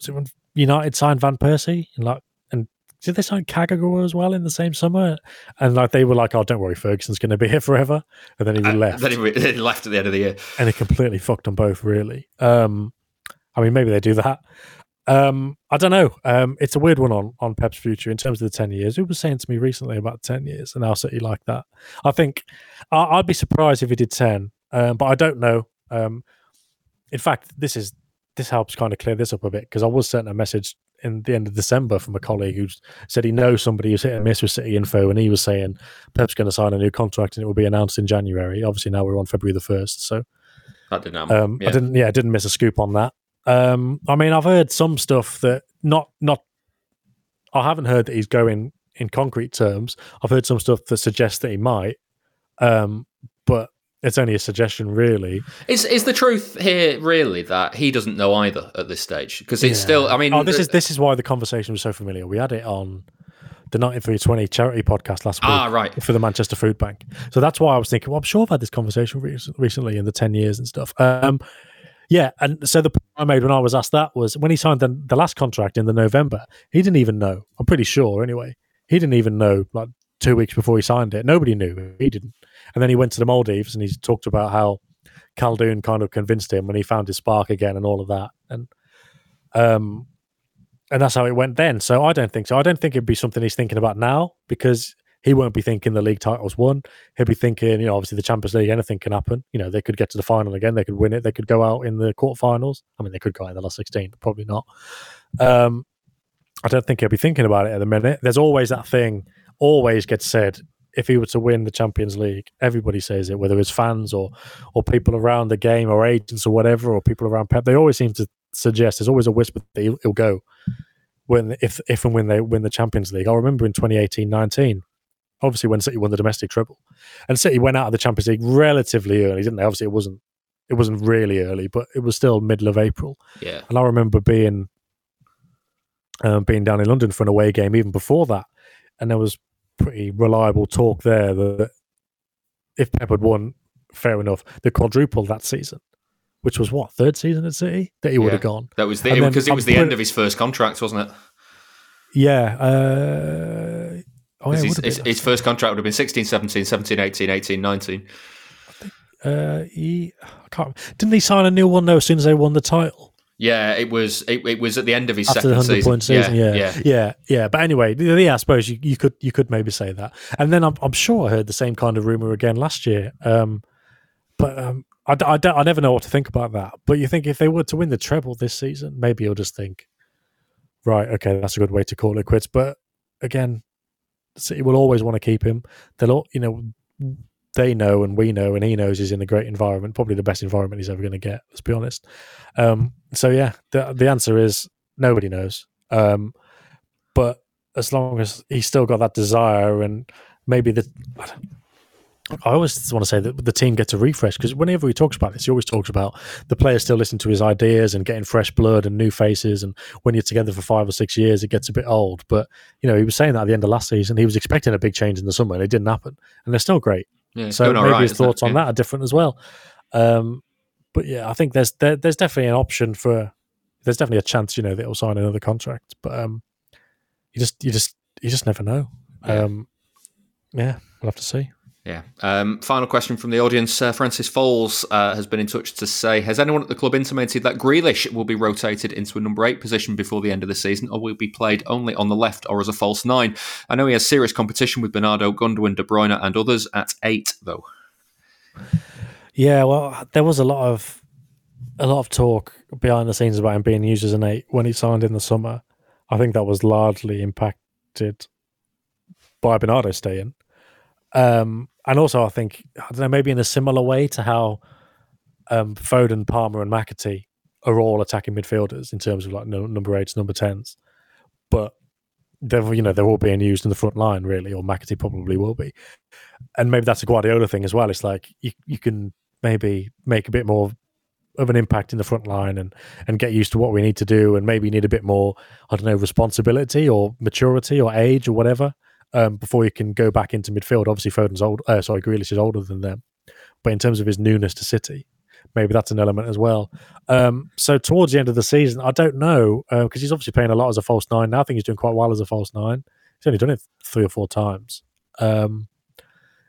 when United signed Van Persie and like, and did they sign Kagawa as well in the same summer? And like they were like, oh, don't worry, Ferguson's going to be here forever. And then he Uh, left, Then he, he left at the end of the year. and it completely fucked them both. Really. Um, I mean, maybe they do that. Um, I don't know. Um, it's a weird one on on Pep's future in terms of the ten years. Who was saying to me recently about ten years and how City like that? I think I, I'd be surprised if he did ten, um, but I don't know. Um, in fact, this is this helps kind of clear this up a bit because I was sent a message in the end of December from a colleague who said he knows somebody who's hit and miss with City info, and he was saying Pep's going to sign a new contract and it will be announced in January. Obviously, now we're on February the first, so That didn't happen. um, yeah. I didn't, yeah, I didn't miss a scoop on that. Um, I mean, I've heard some stuff that not, not, I haven't heard that he's going in concrete terms. I've heard some stuff that suggests that he might, um, but it's only a suggestion, really. Is is the truth here really that he doesn't know either at this stage? Because it's Yeah. still. I mean, oh, this is this is why the conversation was so familiar. We had it on the 9320 charity podcast last week Ah, right. for the Manchester Food Bank. So that's why I was thinking, well, I'm sure I've had this conversation re- recently in the 10 years and stuff. Um, yeah, and so the point I made when I was asked that was when he signed the, the last contract in the November, he didn't even know. I'm pretty sure, anyway. He didn't even know like two weeks before he signed it. Nobody knew. He didn't. And then he went to the Maldives and he talked about how Khaldoon kind of convinced him when he found his spark again and all of that. And um, and that's how it went then. So I don't think so. I don't think it'd be something he's thinking about now because he won't be thinking the league titles won. He'll be thinking, you know, obviously the Champions League, anything can happen. You know, they could get to the final again, they could win it, they could go out in the quarterfinals. I mean, they could go out in the last sixteen, but probably not. Um, I don't think he'll be thinking about it at the minute. There's always that thing, always gets said. If he were to win the Champions League, everybody says it, whether it's fans or or people around the game or agents or whatever, or people around Pep. They always seem to suggest there's always a whisper that he'll, he'll go when if if and when they win the Champions League. I remember in 2018-19, obviously when City won the domestic treble, and City went out of the Champions League relatively early, didn't they? Obviously, it wasn't it wasn't really early, but it was still middle of April. yeah. And I remember being um, being down in London for an away game even before that, and there was pretty reliable talk there that if Pep had won, fair enough, the quadruple that season, which was what third season at City, that he would have gone. That was the because it I'm was the end of his first contract, wasn't it? Yeah. Uh, oh, yeah, his, his, his first contract would have been 16, 17, 17, 18, 18, 19. Uh, he, I can't, didn't he sign a new one though as soon as they won the title? Yeah, it was. It, it was at the end of his after second season. point season. Yeah, yeah, yeah, yeah, But anyway, yeah, I suppose you, you could you could maybe say that. And then I'm, I'm sure I heard the same kind of rumor again last year. Um, but um, I, I, don't- I never know what to think about that. But you think if they were to win the treble this season, maybe you'll just think, right, okay, that's a good way to call it quits. But again, City will always want to keep him. They'll, you know, they know and we know and he knows he's in a great environment, probably the best environment he's ever going to get. Let's be honest. Um, so yeah, the the answer is nobody knows. Um, but as long as he's still got that desire and maybe the. I always want to say that the team gets a refresh because whenever he talks about this, he always talks about the players still listening to his ideas and getting fresh blood and new faces. And when you're together for five or six years, it gets a bit old. But you know, he was saying that at the end of last season, he was expecting a big change in the summer, and it didn't happen. And they're still great. yeah. So maybe right, his thoughts on Yeah. that are different as well. Um, but yeah, I think there's there, there's definitely an option for there's definitely a chance, you know, that he'll sign another contract. But um, you just you just you just never know. Yeah. Um, yeah, we'll have to see. Yeah. Um, final question from the audience. Uh, Francis Foles uh, has been in touch to say Has anyone at the club intimated that Grealish will be rotated into a number eight position before the end of the season, or will be played only on the left or as a false nine? I know he has serious competition with Bernardo, Gundogan, De Bruyne, and others at eight, though. Yeah, well, there was a lot of a lot of talk behind the scenes about him being used as an eight when he signed in the summer. I think that was largely impacted by Bernardo staying. Um, and also, I think I don't know, maybe in a similar way to how um, Foden, Palmer, and McAtee are all attacking midfielders in terms of like no, number eights, number tens, but they're you know they're all being used in the front line really, or McAtee probably will be, and maybe that's a Guardiola thing as well. It's like you you can maybe make a bit more of an impact in the front line and and get used to what we need to do and maybe need a bit more I don't know responsibility or maturity or age or whatever um, before you can go back into midfield. Obviously, Foden's old. Uh, sorry, Grealish is older than them, but in terms of his newness to City, maybe that's an element as well. Um, so towards the end of the season, I don't know because uh, he's obviously playing a lot as a false nine now. I think he's doing quite well as a false nine. He's only done it three or four times. Um,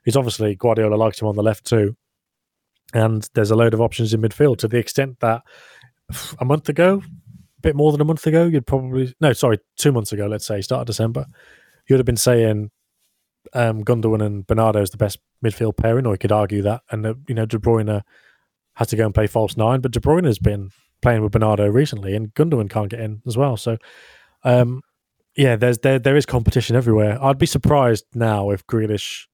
he's obviously Guardiola likes him on the left too, and there's a load of options in midfield to the extent that a month ago, a bit more than a month ago, you'd probably no, sorry, two months ago, let's say, start of December, you'd have been saying um, Gundogan and Bernardo is the best midfield pairing, or you could argue that, and uh, you know De Bruyne has to go and play false nine, but De Bruyne has been playing with Bernardo recently, and Gundogan can't get in as well. So, um, yeah, there's there there is competition everywhere. I'd be surprised now if Grealish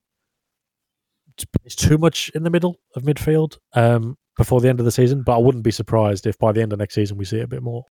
is too much in the middle of midfield um, before the end of the season, but I wouldn't be surprised if by the end of next season we see it a bit more.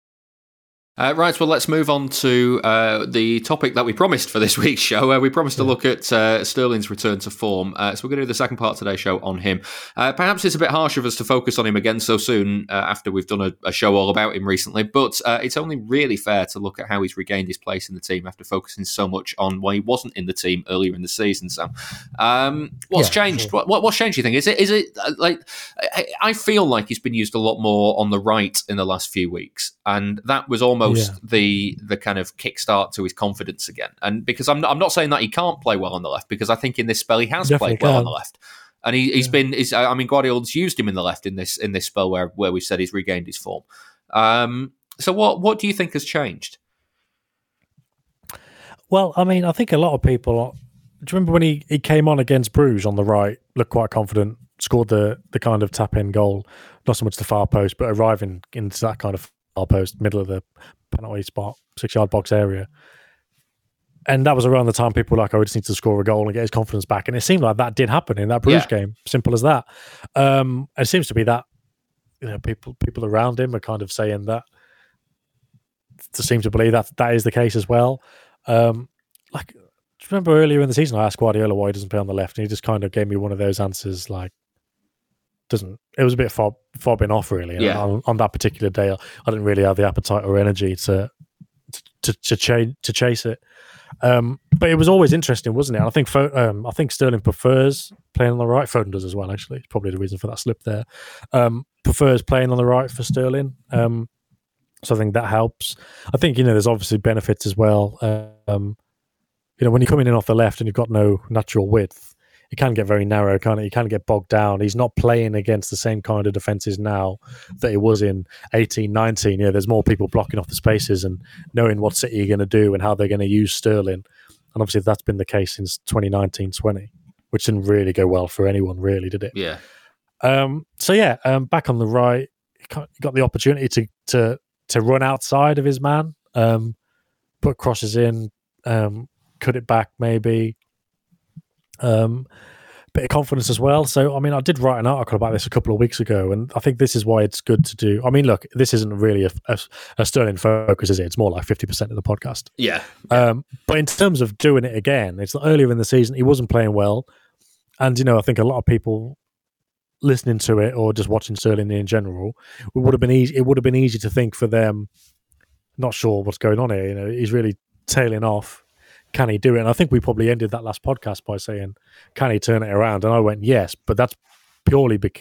Uh, right, well, let's move on to uh, the topic that we promised for this week's show. Uh, we promised to look at uh, Sterling's return to form, uh, so we're going to do the second part of today's show on him. Uh, perhaps it's a bit harsh of us to focus on him again so soon after we've done a, a, show all about him recently, but it's only really fair to look at how he's regained his place in the team after focusing so much on why he wasn't in the team earlier in the season. Sam, um, what's yeah, changed? Sure. What, what, what's changed? Do you think is it is it like I, I feel like he's been used a lot more on the right in the last few weeks, and that was almost almost yeah. the the kind of kickstart to his confidence again. And because I'm not, I'm not saying that he can't play well on the left, because I think in this spell he has Definitely played well on the left. And he, has yeah. been, he's, I mean, Guardiola's used him in the left in this in this spell where where we said he's regained his form. Um, so what what do you think has changed? Well, I mean, I think a lot of people. Do you remember when he, he came on against Bruges on the right, looked quite confident, scored the the kind of tap in goal, not so much the far post, but arriving into that kind of far post, middle of the penalty spot, six yard box area. And that was around the time people were like, "Oh, we just need to score a goal and get his confidence back." And it seemed like that did happen in that Bruges yeah. game. Simple as that. Um, it seems to be that you know people people around him are kind of saying that to seem to believe that that is the case as well. Um, like, remember earlier in the season, I asked Guardiola why he doesn't play on the left, and he just kind of gave me one of those answers like, doesn't it was a bit fob, fobbing off really yeah. on, on, that particular day i didn't really have the appetite or energy to to to, ch- to chase it. Um, but it was always interesting wasn't it? I think um, i think sterling prefers playing on the right. Foden does as well actually. It's probably the reason for that slip there. Um, prefers playing on the right for sterling. Um, so i think that helps. I think you know there's obviously benefits as well. Um, you know when you're coming in off the left and you've got no natural width it can get very narrow, can't it? You can get bogged down. He's not playing against the same kind of defenses now that he was in 18, 19. Yeah, there's more people blocking off the spaces and knowing what City are going to do and how they're going to use Sterling. And obviously, that's been the case since 2019 20, which didn't really go well for anyone, really, did it? Yeah. Um, so, yeah, um, back on the right, he got the opportunity to, to, to run outside of his man, um, put crosses in, um, cut it back maybe, um, bit of confidence as well. So, I mean, I did write an article about this a couple of weeks ago, and I think this is why it's good to do. I mean, look, this isn't really a, a, a Sterling focus, is it? It's more like 50% of the podcast. Yeah. Um, but in terms of doing it again, it's earlier in the season, he wasn't playing well. And, you know, I think a lot of people listening to it or just watching Sterling in general, it would have been easy. It would have been easy to think for them, not sure what's going on here. You know, he's really tailing off can he do it? And I think we probably ended that last podcast by saying, can he turn it around? And I went, yes, but that's purely be-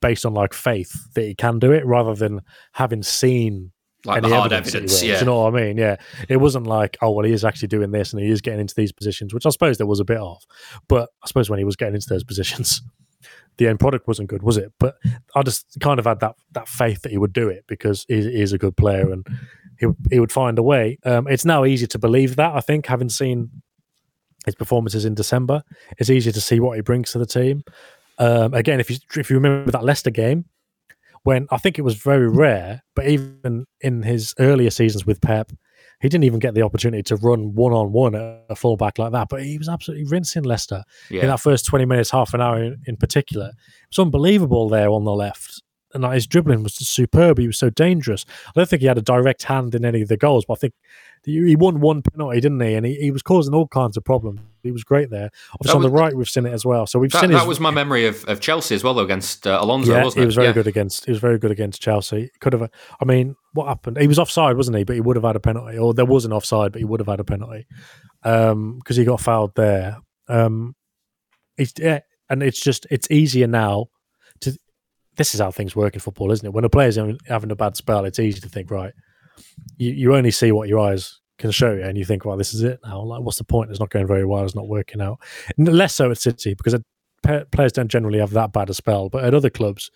based on like faith that he can do it rather than having seen like any hard evidence. evidence yeah. Do you know what I mean? Yeah. It wasn't like, oh, well, he is actually doing this and he is getting into these positions, which I suppose there was a bit of. But I suppose when he was getting into those positions, the end product wasn't good, was it? But I just kind of had that that faith that he would do it because he, he is a good player and he he would find a way. Um, it's now easy to believe that. I think having seen his performances in December, it's easier to see what he brings to the team. Um, again, if you if you remember that Leicester game, when I think it was very rare, but even in his earlier seasons with Pep, he didn't even get the opportunity to run one on one at a fullback like that. But he was absolutely rinsing Leicester yeah. in that first twenty minutes, half an hour in, in particular. It was unbelievable there on the left. And like, his dribbling was superb. He was so dangerous. I don't think he had a direct hand in any of the goals, but I think he won one penalty, didn't he? And he, he was causing all kinds of problems. He was great there. Obviously, on the right, we've seen it as well. So we've that, seen that his, was my memory of, of Chelsea as well, though, against uh, Alonso, yeah, wasn't he it? was very yeah. good against. He was very good against Chelsea. Could have. I mean, what happened? He was offside, wasn't he? But he would have had a penalty, or there was an offside, but he would have had a penalty because um, he got fouled there. Um, yeah, and it's just it's easier now. This is how things work in football, isn't it? When a player's having a bad spell, it's easy to think, right, you, you only see what your eyes can show you, and you think, well, this is it now. Like, what's the point? It's not going very well. It's not working out. Less so at City because players don't generally have that bad a spell, but at other clubs,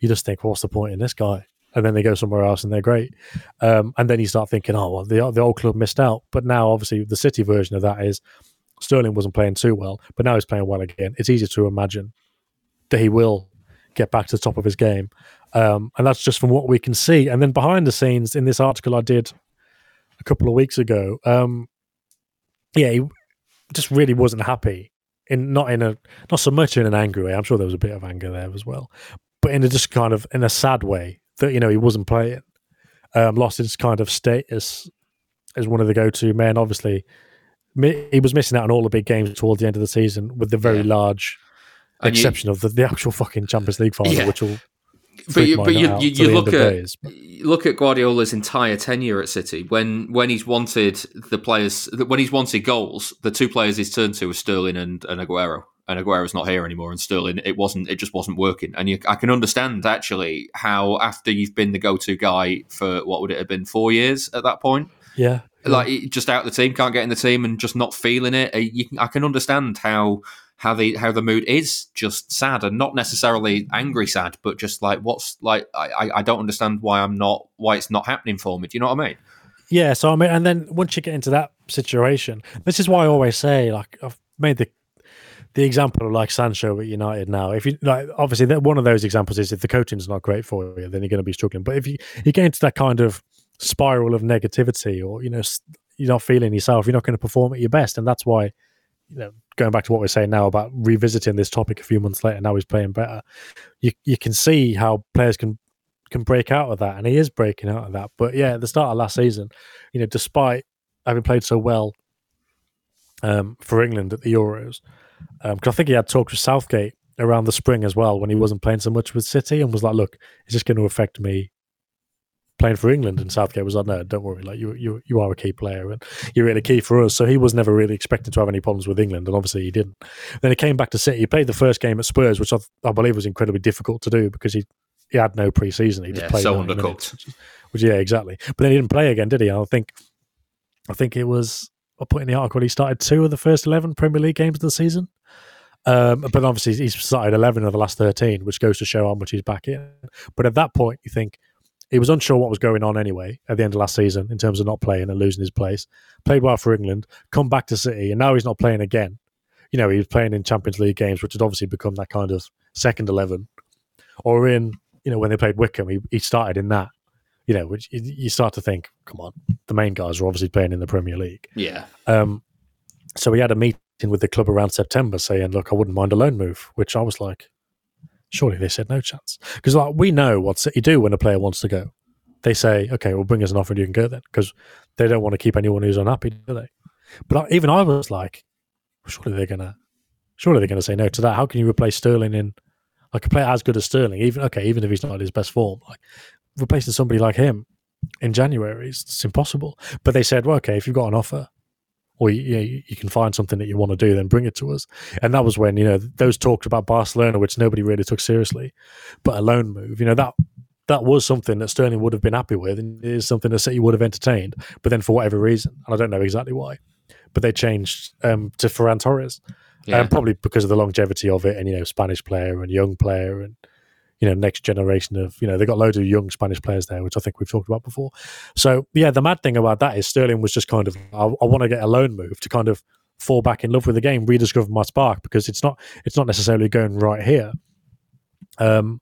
you just think, well, what's the point in this guy? And then they go somewhere else and they're great. Um, and then you start thinking, oh, well, the, the old club missed out. But now, obviously, the City version of that is Sterling wasn't playing too well, but now he's playing well again. It's easy to imagine that he will get back to the top of his game. Um, and that's just from what we can see. And then behind the scenes, in this article I did a couple of weeks ago, um, yeah, he just really wasn't happy. In not in a not so much in an angry way. I'm sure there was a bit of anger there as well, but in a just kind of in a sad way that you know he wasn't playing, um, lost his kind of status as one of the go-to men. Obviously, he was missing out on all the big games towards the end of the season, with the very yeah. large exception you, of the, the actual fucking Champions League final, yeah. which will but you, but you, you, you look at days, look at Guardiola's entire tenure at City. When when he's wanted the players, when he's wanted goals, the two players he's turned to are Sterling and, and Aguero. And Aguero's not here anymore, and Sterling it wasn't it just wasn't working. And you, I can understand actually how after you've been the go-to guy for what would it have been four years at that point, yeah, like just out the team, can't get in the team, and just not feeling it. You I can understand how how the how the mood is just sad and not necessarily angry sad, but just like what's like I, I don't understand why I'm not why it's not happening for me. Do you know what I mean? Yeah. So I mean, and then once you get into that situation, this is why I always say like I've made the the example of like Sancho at United now. If you like, obviously that one of those examples is if the coaching's not great for you, then you're going to be struggling. But if you you get into that kind of spiral of negativity, or you know you're not feeling yourself, you're not going to perform at your best, and that's why you know, going back to what we're saying now about revisiting this topic a few months later, now he's playing better. You you can see how players can can break out of that, and he is breaking out of that. But yeah, at the start of last season, you know, despite having played so well um, for England at the Euros, because um, I think he had talks with Southgate around the spring as well when he wasn't playing so much with City, and was like, "Look, it's just going to affect me playing for England, and Southgate was like, "No, don't worry. Like you, you, you are a key player, and you're really key for us." So he was never really expected to have any problems with England, and obviously he didn't. Then he came back to City. He played the first game at Spurs, which I, I believe was incredibly difficult to do because he he had no preseason. He just yeah, played so undercooked. Minutes, which, which, yeah, exactly. But then he didn't play again, did he? I think, I think it was. I put in the article he started two of the first eleven Premier League games of the season. Um, but obviously he's started eleven of the last thirteen, which goes to show how much he's back in. But at that point, you think he was unsure what was going on anyway at the end of last season in terms of not playing and losing his place. Played well for England, come back to City, and now he's not playing again. You know, he was playing in Champions League games, which had obviously become that kind of second 11. Or in, you know, when they played Wycombe, he, he started in that. You know, which you start to think, come on, the main guys are obviously playing in the Premier League. Yeah. Um, so we had a meeting with the club around September saying, look, I wouldn't mind a loan move, which I was like, Surely they said no chance because like we know what City do when a player wants to go. They say, okay, well, bring us an offer and you can go then because they don't want to keep anyone who's unhappy, do they? But even I was like, surely they're gonna, surely they're gonna say no to that. How can you replace Sterling in like a player as good as Sterling? Even okay, even if he's not in his best form, like replacing somebody like him in January, it's impossible. But they said, well, okay, if you've got an offer, or you, you, you, can find something that you want to do, then bring it to us. And that was when you know those talks about Barcelona, which nobody really took seriously, but a loan move. You know that that was something that Sterling would have been happy with, and it is something that City would have entertained. But then, for whatever reason, and I don't know exactly why, but they changed um, to Ferran Torres, yeah. um, probably because of the longevity of it, and you know, Spanish player and young player, and you know, next generation of, you know, they've got loads of young Spanish players there, which I think we've talked about before. So, yeah, the mad thing about that is Sterling was just kind of, I, I want to get a loan move to kind of fall back in love with the game, rediscover my spark because it's not, it's not necessarily going right here. Um,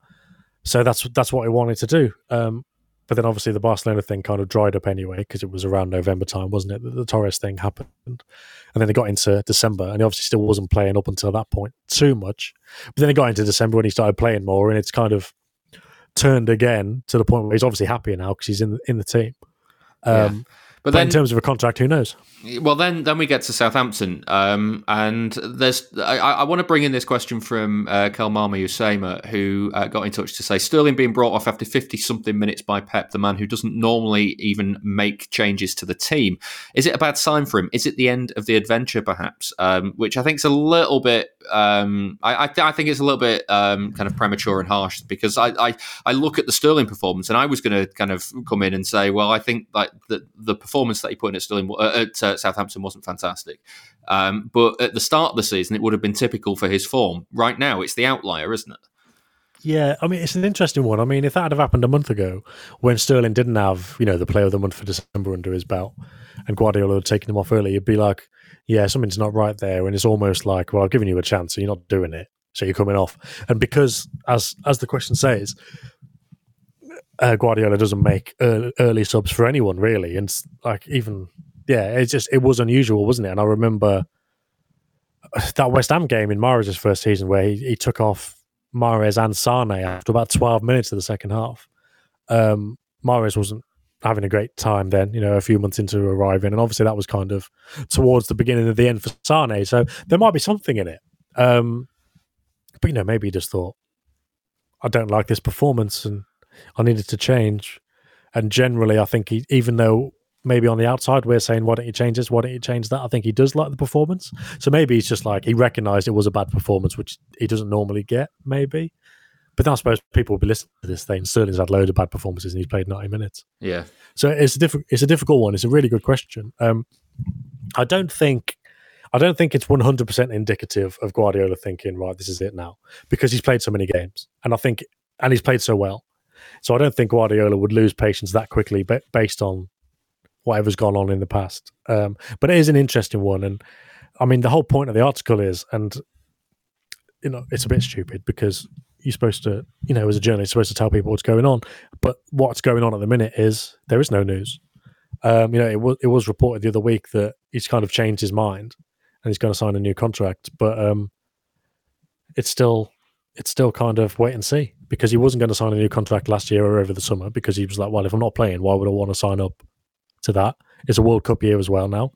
so that's that's what I wanted to do. Um, but then obviously the Barcelona thing kind of dried up anyway because it was around November time, wasn't it? That the Torres thing happened, and then it got into December, and he obviously still wasn't playing up until that point too much. But then it got into December when he started playing more, and it's kind of turned again to the point where he's obviously happier now because he's in the, in the team. Um, But but, then in terms of a contract, who knows? Well, then, then we get to Southampton, um, and there's. I, I want to bring in this question from uh, Kelmama Usema, who uh, got in touch to say Sterling being brought off after fifty something minutes by Pep, the man who doesn't normally even make changes to the team. Is it a bad sign for him? Is it the end of the adventure, perhaps? Um, which I think is a little bit. Um, I, I, th- I think it's a little bit um, kind of premature and harsh because I, I, I look at the Sterling performance, and I was going to kind of come in and say, well, I think like the the performance that he put in at Sterling uh, at uh, Southampton wasn't fantastic. Um, but at the start of the season, it would have been typical for his form. Right now, it's the outlier, isn't it? Yeah, I mean it's an interesting one. I mean, if that had happened a month ago, when Sterling didn't have you know the Player of the Month for December under his belt, and Guardiola had taken him off early, you'd be like, yeah, something's not right there, and it's almost like, well, I've given you a chance, so you're not doing it, so you're coming off, and because as as the question says, uh, Guardiola doesn't make early, early subs for anyone really, and like even yeah, it's just it was unusual, wasn't it? And I remember that West Ham game in Mahrez's first season where he, he took off Mahrez and Sane after about 12 minutes of the second half. Um, Mahrez wasn't having a great time then, you know, a few months into arriving. And obviously that was kind of towards the beginning of the end for Sane. So there might be something in it. Um, but, you know, maybe he just thought, I don't like this performance and I needed to change. And generally, I think he, even though maybe on the outside we're saying, why don't you change this? Why don't you change that? I think he does like the performance. So maybe he's just like, he recognized it was a bad performance, which he doesn't normally get, maybe. But then I suppose people will be listening to this thing. Sterling's had loads of bad performances and he's played 90 minutes. Yeah. So it's a difficult, it's a difficult one. It's a really good question. Um, I don't think, I don't think it's 100% indicative of Guardiola thinking, right, this is it now, because he's played so many games. And I think, and he's played so well. So I don't think Guardiola would lose patience that quickly ba- based on whatever's gone on in the past. Um, but it is an interesting one, and I mean the whole point of the article is, and you know, it's a bit stupid because you're supposed to, you know, as a journalist, supposed to tell people what's going on. But what's going on at the minute is there is no news. Um, you know, it was it was reported the other week that he's kind of changed his mind and he's going to sign a new contract, but um, it's still it's still kind of wait and see because he wasn't going to sign a new contract last year or over the summer because he was like, well, if I'm not playing, why would I want to sign up to that? It's a World Cup year as well now.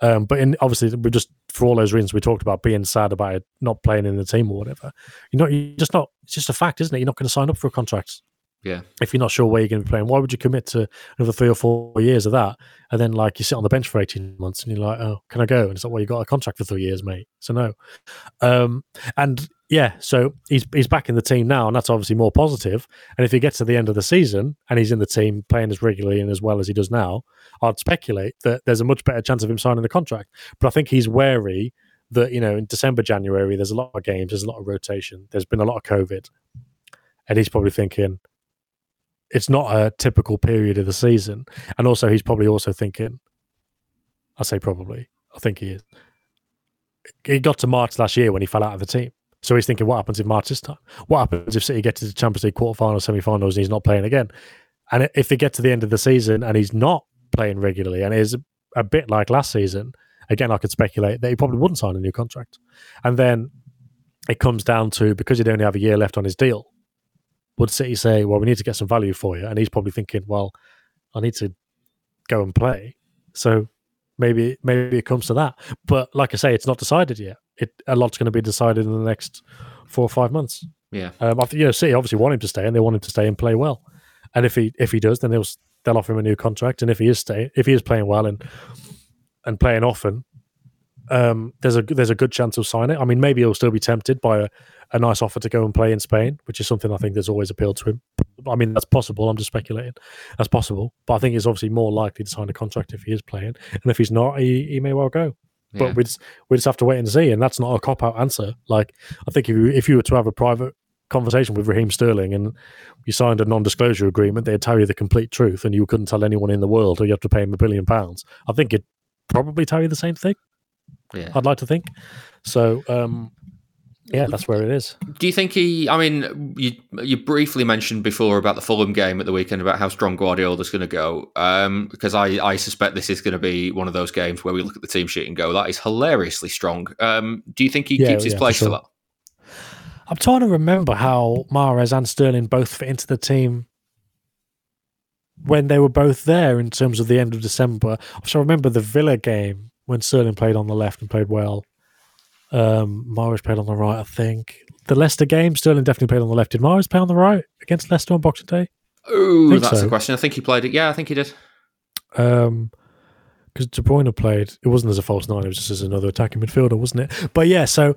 Um, but in obviously we just for all those reasons we talked about being sad about it not playing in the team or whatever. You know, you're just not. It's just a fact, isn't it? You're not going to sign up for a contract Yeah. if you're not sure where you're going to be playing. Why would you commit to another three or four years of that? And then like you sit on the bench for 18 months and you're like, oh, can I go? And it's like, well, you got a contract for three years, mate. So no. Um, and yeah, so he's he's back in the team now, and that's obviously more positive. And if he gets to the end of the season and he's in the team playing as regularly and as well as he does now, I'd speculate that there's a much better chance of him signing the contract. But I think he's wary that you know in December, January, there's a lot of games, there's a lot of rotation, there's been a lot of COVID, and he's probably thinking it's not a typical period of the season. And also, he's probably also thinking, I say probably, I think he is. He got to March last year when he fell out of the team. So he's thinking, what happens if March this time? What happens if City get to the Champions League quarterfinals, semi-finals, and he's not playing again? And if they get to the end of the season and he's not playing regularly, and is a bit like last season, again, I could speculate that he probably wouldn't sign a new contract. And then it comes down to because he'd only have a year left on his deal, would City say, well, we need to get some value for you? And he's probably thinking, well, I need to go and play. So maybe maybe it comes to that. But like I say, it's not decided yet. It a lot's going to be decided in the next four or five months. Yeah. Um, I think you know, City obviously want him to stay, and they want him to stay and play well. And if he if he does, then they'll they'll offer him a new contract. And if he is stay if he is playing well and and playing often, um, there's a there's a good chance he'll sign it. I mean, maybe he'll still be tempted by a, a nice offer to go and play in Spain, which is something I think that's always appealed to him. I mean, that's possible. I'm just speculating. That's possible, but I think he's obviously more likely to sign a contract if he is playing, and if he's not, he, he may well go. Yeah. But we just we just have to wait and see, and that's not a cop out answer. Like I think if you if you were to have a private conversation with Raheem Sterling and you signed a non disclosure agreement, they'd tell you the complete truth, and you couldn't tell anyone in the world, or you have to pay him a billion pounds. I think it'd probably tell you the same thing. Yeah. I'd like to think. So um, yeah, that's where it is. Do you think he? I mean, you you briefly mentioned before about the Fulham game at the weekend about how strong Guardiola's going to go. Um, because I I suspect this is going to be one of those games where we look at the team sheet and go, that is hilariously strong. Um, do you think he Yeah, keeps his yeah, place for, sure. that? I'm trying to remember how Mahrez and Sterling both fit into the team when they were both there in terms of the end of December. So I remember the Villa game when Sterling played on the left and played well. Um, played on the right, I think. The Leicester game, Sterling definitely played on the left. Did Mahrez play on the right against Leicester on Boxing Day? Oh, that's so. a question. I think he played it. Yeah, I think he did. Um, because De Bruyne played, it wasn't as a false nine; it was just as another attacking midfielder, wasn't it? But yeah, so,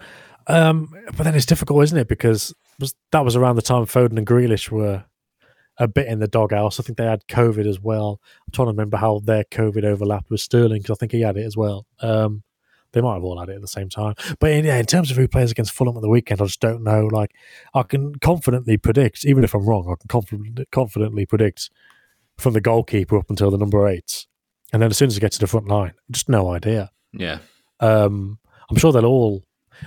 um, but then it's difficult, isn't it? Because was, that was around the time Foden and Grealish were a bit in the doghouse. I think they had COVID as well. I'm trying to remember how their COVID overlapped with Sterling because I think he had it as well. Um, they might have all had it at the same time. But in, yeah, in terms of who plays against Fulham at the weekend, I just don't know. Like, I can confidently predict, even if I'm wrong, I can confidently, confidently predict from the goalkeeper up until the number eight. And then as soon as it gets to the front line, just no idea. Yeah. Um, I'm sure they'll all.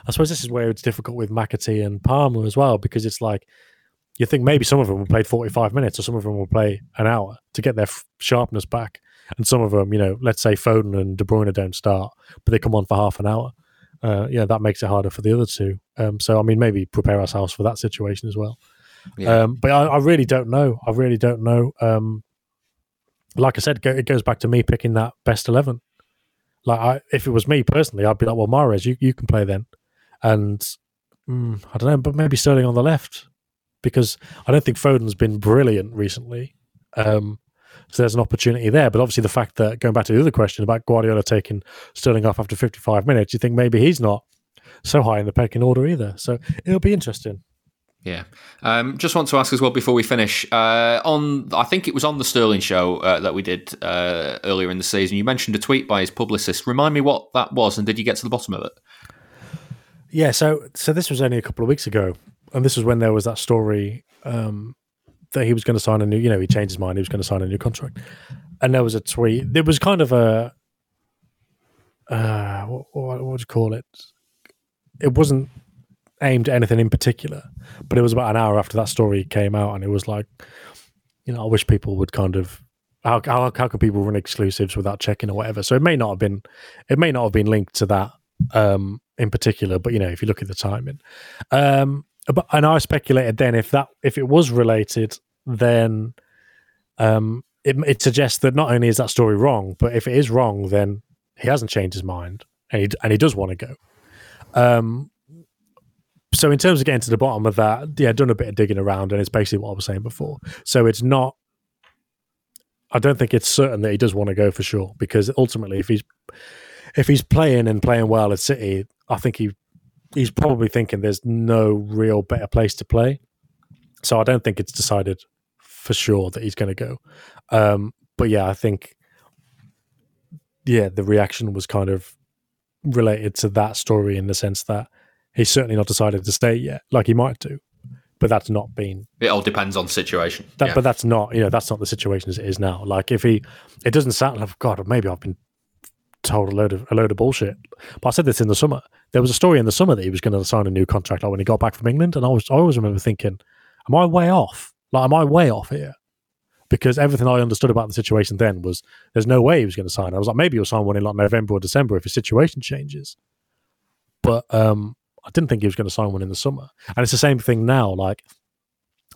I suppose this is where it's difficult with McAtee and Palmer as well, because it's like you think maybe some of them will play 45 minutes or some of them will play an hour to get their f- sharpness back. And some of them, you know, let's say Foden and De Bruyne don't start, but they come on for half an hour. Uh, yeah, that makes it harder for the other two. Um, so, I mean, maybe prepare ourselves for that situation as well. Yeah. Um, but I, I really don't know. I really don't know. Um, like I said, go, it goes back to me picking that best eleven. Like, I, if it was me personally, I'd be like, "Well, Mahrez, you, you can play then," and mm, I don't know, but maybe Sterling on the left because I don't think Foden's been brilliant recently. Um, so there's an opportunity there. But obviously, the fact that going back to the other question about Guardiola taking Sterling off after 55 minutes, you think maybe he's not so high in the pecking order either. So it'll be interesting. Yeah. Um, just want to ask as well before we finish. Uh, on, I think it was on the Sterling show uh, that we did uh, earlier in the season. You mentioned a tweet by his publicist. Remind me what that was, and did you get to the bottom of it? Yeah, so so this was only a couple of weeks ago, and this was when there was that story um, that he was going to sign a new. You know, he changed his mind. He was going to sign a new contract, and there was a tweet. There was kind of a uh, what, what, what you call it? It wasn't aimed at anything in particular, but it was about an hour after that story came out, and it was like, you know, I wish people would kind of. How, how, how can people run exclusives without checking or whatever? So it may not have been, it may not have been linked to that um, in particular, but you know, if you look at the timing, um, but and I speculated then if that if it was related, then um, it it suggests that not only is that story wrong, but if it is wrong, then he hasn't changed his mind and he and he does want to go. Um, so in terms of getting to the bottom of that, yeah, done a bit of digging around, and it's basically what I was saying before. So it's not. I don't think it's certain that he does want to go for sure because ultimately, if he's if he's playing and playing well at City, I think he he's probably thinking there's no real better place to play. So I don't think it's decided for sure that he's going to go. Um, but yeah, I think yeah, the reaction was kind of related to that story in the sense that he's certainly not decided to stay yet, like he might do. But that's not been It all depends on the situation. that, yeah. but that's not you know that's not the situation as it is now. Like if he, it doesn't sound like God. Maybe I've been told a load of a load of bullshit. But I said this in the summer. There was a story in the summer that he was going to sign a new contract like when he got back from England, and I was I always remember thinking, "Am I way off? Like, am I way off here?" Because everything I understood about the situation then was there's no way he was going to sign. I was like, maybe he'll sign one in like November or December if his situation changes. But um, I didn't think he was going to sign one in the summer. And it's the same thing now. Like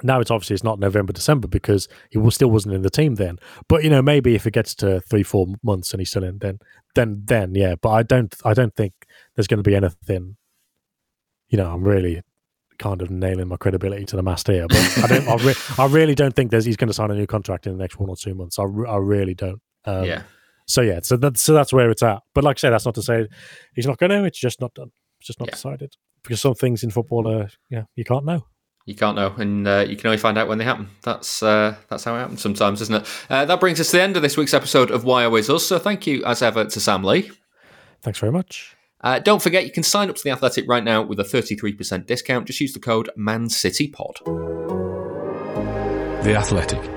now it's obviously it's not November, December because he was, still wasn't in the team then. But you know, maybe if it gets to three, four months and he's still in, then then then yeah. But I don't I don't think there's going to be anything. You know, I'm really kind of nailing my credibility to the mast here, but I don't. I, re- I really don't think there's he's going to sign a new contract in the next one or two months. I, re- I really don't. Um, yeah. So yeah, so that's so that's where it's at. But like I say, that's not to say he's not going to. It's just not done. It's just not Yeah. decided because some things in football are yeah you can't know. You can't know, and uh, you can only find out when they happen. That's uh, that's how it happens sometimes, isn't it? Uh, that brings us to the end of this week's episode of Why Always Us. So thank you, as ever, to Sam Lee. Thanks very much. Uh, don't forget, you can sign up to The Athletic right now with a 33% discount. Just use the code ManCityPod. The Athletic.